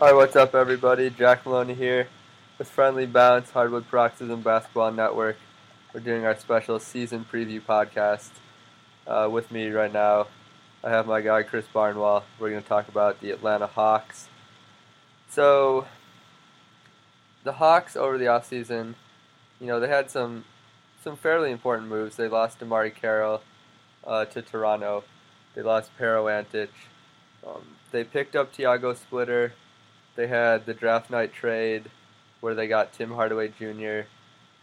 Alright, what's up, everybody? Jack Maloney here with Friendly Bounce, Hardwood Paroxysm Basketball Network. We're doing our special season preview podcast. Uh, with me right now, I have my guy Chris Barnwell. We're going to talk about the Atlanta Hawks. So, the Hawks over the offseason, you know, they had some some fairly important moves. They lost DeMarre Carroll uh, to Toronto. They lost Pero Antic. Um, they picked up Tiago Splitter they had the draft night trade where they got Tim Hardaway Jr.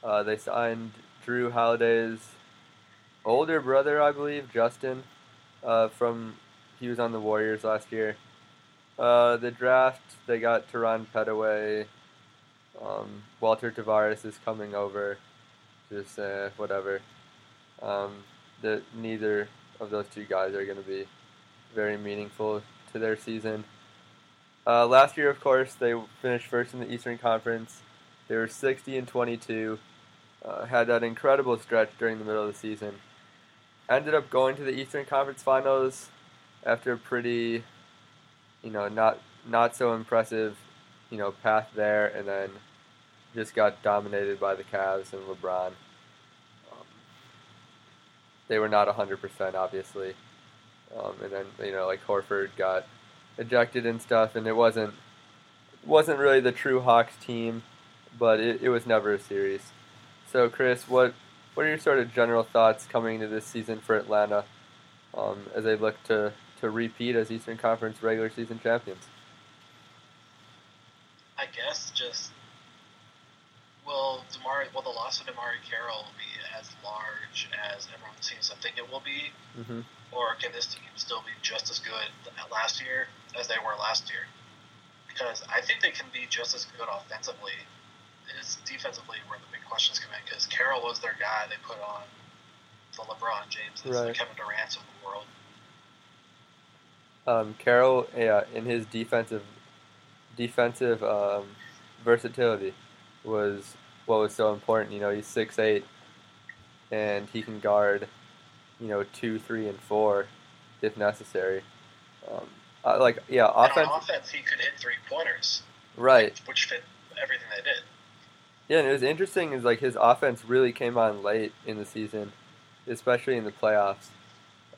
Uh, they signed Jrue Holiday's older brother, I believe, Justin, uh, from he was on the Warriors last year. Uh, the draft they got Terran Petteway. Um, Walter Tavares is coming over. Just uh, whatever. Um, the neither of those two guys are going to be very meaningful to their season. Uh, last year, of course, they finished first in the Eastern Conference. They were 60 and 22. Uh, had that incredible stretch during the middle of the season. Ended up going to the Eastern Conference Finals after a pretty, you know, not not so impressive, you know, path there, and then just got dominated by the Cavs and LeBron. Um, they were not 100%, obviously. Um, and then, you know, like Horford got ejected and stuff, and it wasn't wasn't really the true Hawks team, but it, it was never a series. So, Chris, what what are your sort of general thoughts coming into this season for Atlanta um, as they look to, to repeat as Eastern Conference regular season champions? I guess just will Demar will the loss of DeMarre Carroll be as large as everyone seems to think it will be, mm-hmm. or can this team still be just as good last year as they were last year? Because I think they can be just as good offensively. It's defensively where the big questions come in. Because Carroll was their guy they put on the LeBron James, right. the Kevin Durant of the world. Um, Carroll, yeah, in his defensive defensive um, versatility was what was so important. You know, he's six eight, and he can guard, you know, two, three, and four, if necessary. Um, uh, like yeah, offense. on offense, he could hit three pointers. Right. Which fit everything they did. Yeah, and it was interesting is like his offense really came on late in the season, especially in the playoffs.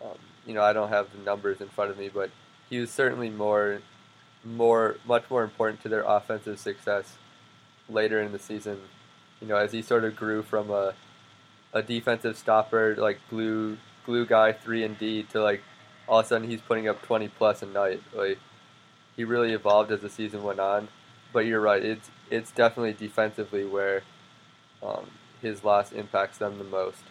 Um, you know, I don't have the numbers in front of me, but he was certainly more, more, much more important to their offensive success later in the season. You know, as he sort of grew from a, a defensive stopper, like glue, glue guy three and D to like all of a sudden he's putting up 20 plus a night. Like he really evolved as the season went on. But you're right, it's it's definitely defensively where um, his loss impacts them the most.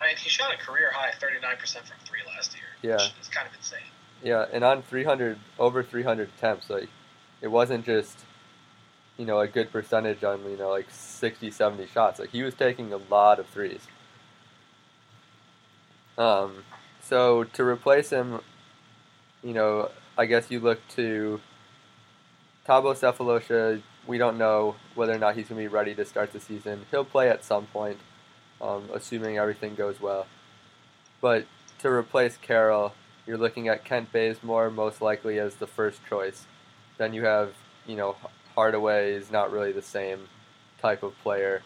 I mean, he shot a career high 39% from three last year. Yeah, which is kind of insane. Yeah, and on 300 over 300 attempts, like it wasn't just you know a good percentage on you know like 60, 70 shots. Like he was taking a lot of threes. Um, so to replace him, you know, I guess you look to Thabo Sefolosha. We don't know whether or not he's going to be ready to start the season. He'll play at some point, um, assuming everything goes well. But to replace Carroll, you're looking at Kent Bazemore most likely as the first choice. Then you have, you know, Hardaway is not really the same type of player.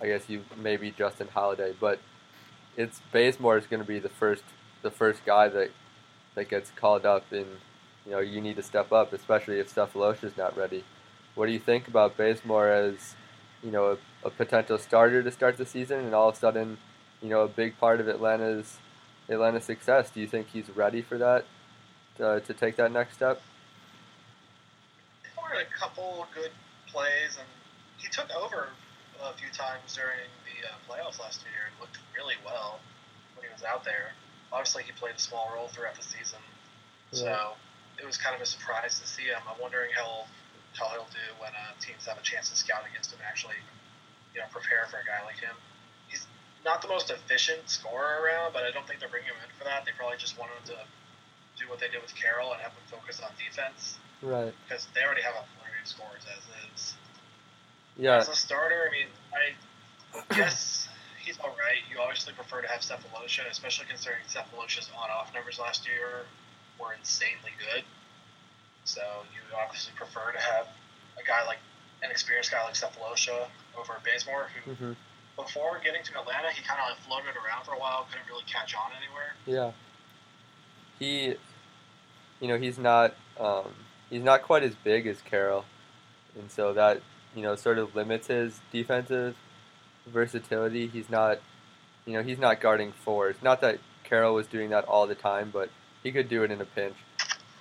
I guess you maybe Justin Holiday, but it's Bazemore is going to be the first the first guy that that gets called up, and you know you need to step up, especially if Sefolosha is not ready. What do you think about Bazemore as you know a, a, potential starter to start the season, and all of a sudden, you know a big part of Atlanta's Atlanta's success? Do you think he's ready for that to, to take that next step? a couple good plays, and he took over a few times during the uh, playoffs last year and looked really well out there. Obviously, he played a small role throughout the season, so it was kind of a surprise to see him. I'm wondering how how he'll do when uh, teams have a chance to scout against him and actually, you know, prepare for a guy like him. He's not the most efficient scorer around, but I don't think they're bringing him in for that. They probably just wanted to do what they did with Carroll and have him focus on defense Right. because they already have a flurry of scores as is. Yeah. As a starter, I mean, I guess he's all right. You obviously prefer to have Sefolosha, especially considering Sefolosha's on-off numbers last year were insanely good. So you obviously prefer to have a guy like an experienced guy like Sefolosha over Bazemore, who hmm before getting to Atlanta, he kind of like floated around for a while, couldn't really catch on anywhere. Yeah. He, you know, he's not um, he's not quite as big as Carroll, and so that you know sort of limits his defensive versatility. He's not, you know, he's not guarding fours. Not that Carroll was doing that all the time, but he could do it in a pinch.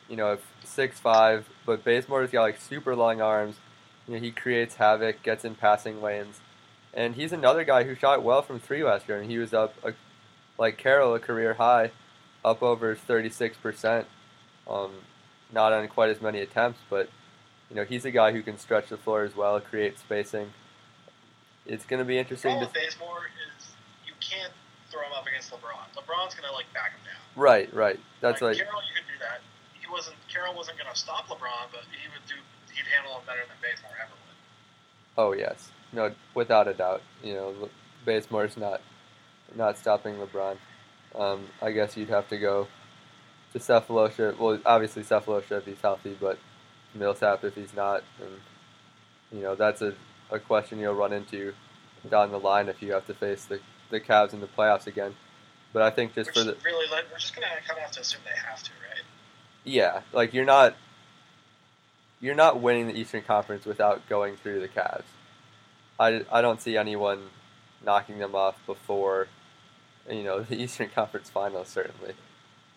You know, if six five, but Bazemore's got like super long arms. You know, he creates havoc, gets in passing lanes, and he's another guy who shot well from three last year, and he was up a, like Carroll, a career high, up over thirty six percent. Um, not on quite as many attempts, but you know he's a guy who can stretch the floor as well, create spacing. It's going to be The interesting problem to with Bazemore is you can't throw him up against LeBron. LeBron's gonna like back him down. right, right. That's like, like Carroll, you could do that. He wasn't. Carroll wasn't going to stop LeBron, but he would do. He'd handle him better than Bazemore ever would. oh yes, no, without a doubt. You know, Bazemore's not not stopping LeBron. Um, I guess you'd have to go to Sefolosha. Well, obviously Sefolosha if he's healthy, but Millsap if he's not, and you know that's a, a question you'll run into down the line if you have to face the the Cavs in the playoffs again. But I think just Which for the really, like, we're just going to kind of have to assume they have to, right? yeah, like you're not you're not winning the Eastern Conference without going through the Cavs. I, I don't see anyone knocking them off before you know the Eastern Conference Finals certainly.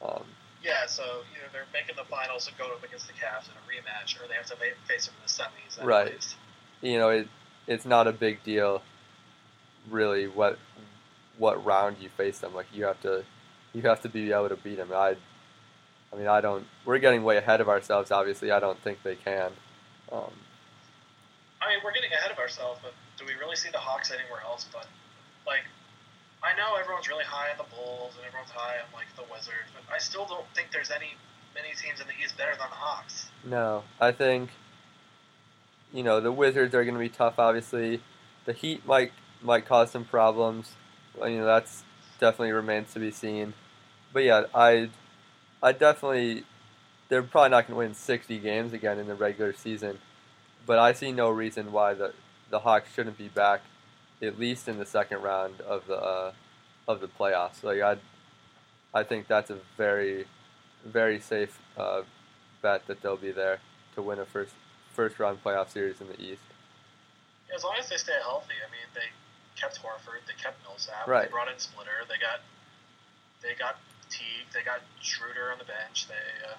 Um, Yeah, so either they're making the finals and go up against the Cavs in a rematch, or they have to face them in the semis. Right. least. you know it it's not a big deal really what what round you face them. Like you have to you have to be able to beat them. I I mean I don't we're getting way ahead of ourselves obviously. I don't think they can. Um, I mean, we're getting ahead of ourselves, but do we really see the Hawks anywhere else? But like, I know everyone's really high on the Bulls and everyone's high on like the Wizards, but I still don't think there's any many teams in the East better than the Hawks. No, I think you know the Wizards are going to be tough. Obviously, the Heat might might cause some problems. You know that's definitely remains to be seen. But yeah, I I definitely they're probably not going to win sixty games again in the regular season. But I see no reason why the the Hawks shouldn't be back at least in the second round of the uh, of the playoffs. Like I I think that's a very very safe uh, bet that they'll be there to win a first first round playoff series in the East. As long as they stay healthy, I mean, they kept Horford, they kept Millsap, Right. they brought in Splitter, they got they got Teague, they got Schroeder on the bench, they uh,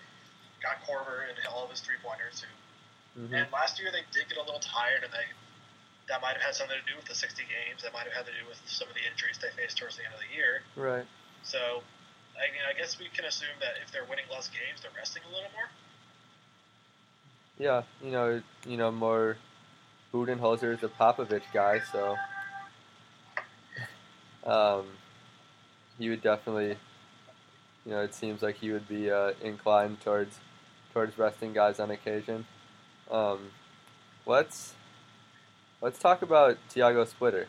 got Korver and all of his three pointers. Who hmm And last year they did get a little tired, and they that might have had something to do with the 60 games. That might have had to do with some of the injuries they faced towards the end of the year. Right. So, I mean, I guess we can assume that if they're winning less games, they're resting a little more. Yeah. You know. You know more. Budenholzer is a Popovich guy, so um, he would definitely. You know, it seems like he would be uh, inclined towards towards resting guys on occasion. Um, let's let's talk about Tiago Splitter,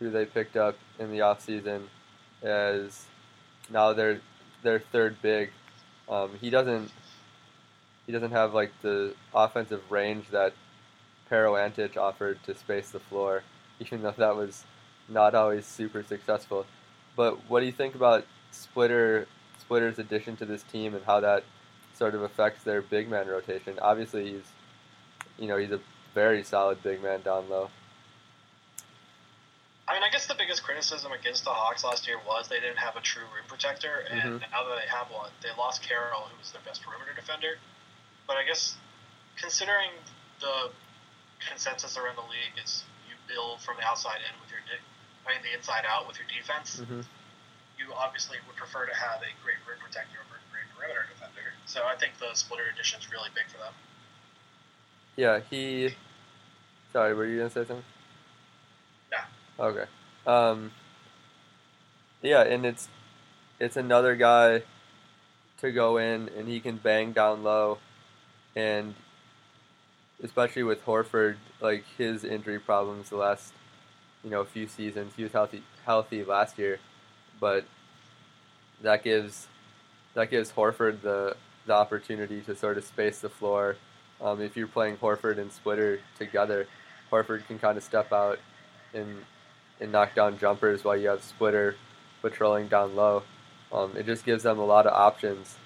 who they picked up in the offseason as now their their third big. Um, he doesn't he doesn't have like the offensive range that Pero Antic offered to space the floor, even though that was not always super successful. But what do you think about Splitter Splitter's addition to this team and how that sort of affects their big man rotation? Obviously, he's you know he's a very solid big man down low. I mean, I guess the biggest criticism against the Hawks last year was they didn't have a true rim protector, and Mhm. now that they have one, they lost Carroll, who was their best perimeter defender. But I guess considering the consensus around the league is you build from the outside in with your, I mean the inside out with your defense. Mm-hmm. You obviously would prefer to have a great rim protector over a great perimeter defender. So I think the splitter addition is really big for them. Yeah, he. Sorry, were you gonna say something? No. Okay. Um. Yeah, and it's it's another guy to go in, and he can bang down low, and especially with Horford, like his injury problems the last, you know, a few seasons. He was healthy healthy last year, but that gives that gives Horford the the opportunity to sort of space the floor. Um, if you're playing Horford and Splitter together, Horford can kind of step out and and knock down jumpers while you have Splitter patrolling down low. Um, it just gives them a lot of options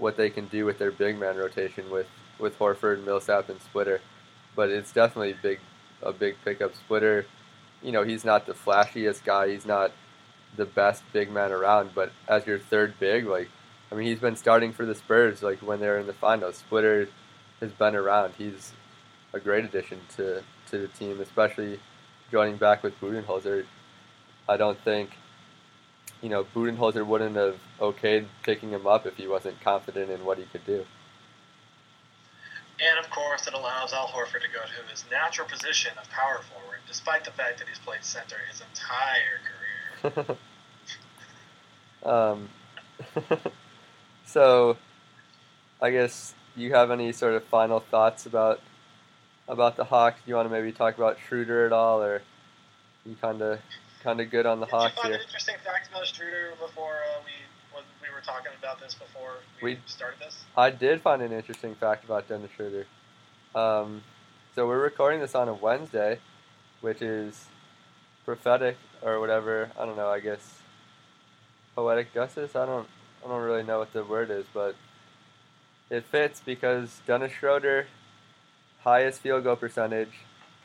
what they can do with their big man rotation with, with Horford, Millsap, and Splitter. But it's definitely big a big pickup. Splitter, you know, he's not the flashiest guy. He's not the best big man around. But as your third big, like, I mean, he's been starting for the Spurs like when they're in the finals. Splitter has been around. He's a great addition to to the team, especially joining back with Budenholzer. I don't think you know, Budenholzer wouldn't have okayed picking him up if he wasn't confident in what he could do. And of course, it allows Al Horford to go to his natural position of power forward, despite the fact that he's played center his entire career. um, so, I guess you have any sort of final thoughts about about the Hawks? Do you want to maybe talk about Schroeder at all, or you kind of kind of good on the Did Hawks you find here? an interesting fact about Schroeder before uh, we we were talking about this before we, We- started this? I did find an interesting fact about Dennis Schroeder. Um, so we're recording this on a Wednesday, which is prophetic or whatever. I don't know. I guess poetic justice. I don't. I don't really know what the word is, but it fits because Dennis Schroeder highest field goal percentage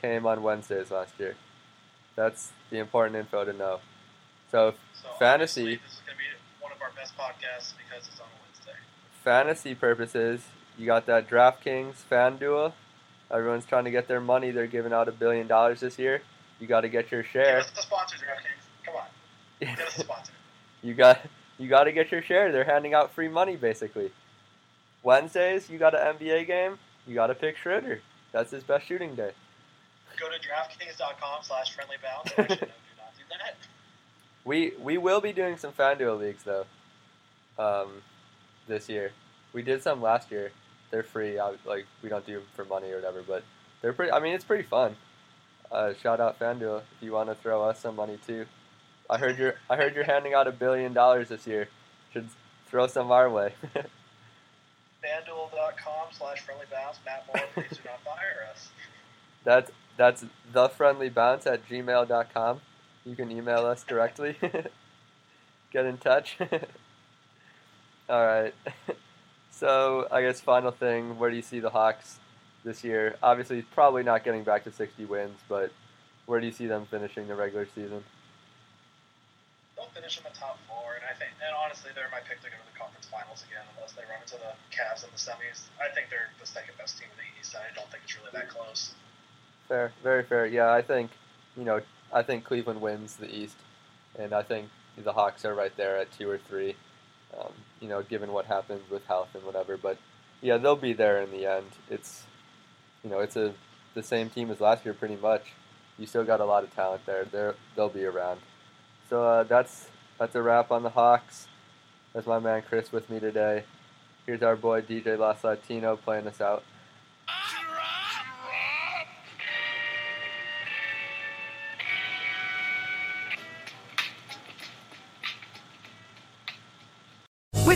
came on Wednesdays last year. That's the important info to know. So So Fantasy. This is going to be one of our best podcasts because it's on a Wednesday. fantasy purposes, you got that DraftKings FanDuel. Everyone's trying to get their money. They're giving out a billion dollars this year. You got to get your Give share. us the sponsor, DraftKings. Come on, give us the sponsor. you got you got to get your share. They're handing out free money basically. Wednesdays, you got an NBA game. You got to pick Schroeder. That's his best shooting day. Go to DraftKings.com slash friendly bounce. Actually, no, do not do that. We we will be doing some FanDuel leagues though. Um, this year, we did some last year. They're free. I, like we don't do them for money or whatever, but they're pretty. I mean, it's pretty fun. Uh, shout out FanDuel if you want to throw us some money too. I heard you're I heard you're handing out a billion dollars this year. Should throw some our way. FanDuel.com slash friendly bounce. Matt Moore, please do not fire us. that's that's thefriendlybounce at gmail.com. You can email us directly. Get in touch. All right. So I guess final thing, where do you see the Hawks this year? Obviously, probably not getting back to 60 wins, but where do you see them finishing the regular season? They'll finish in the top four, and I think, and honestly, they're my pick to go to the conference finals again, unless they run into the Cavs in the semis. I think they're the second best team in the East, and I don't think it's really that close. Fair, very fair. Yeah, I think you know, I think Cleveland wins the East, and I think the Hawks are right there at two or three. Um, you know, given what happens with health and whatever, but yeah, they'll be there in the end. It's you know, it's a the same team as last year pretty much. You still got a lot of talent there. They're they'll be around. So uh, that's that's a wrap on the Hawks. That's my man Chris with me today. Here's our boy DJ Los Latino playing us out.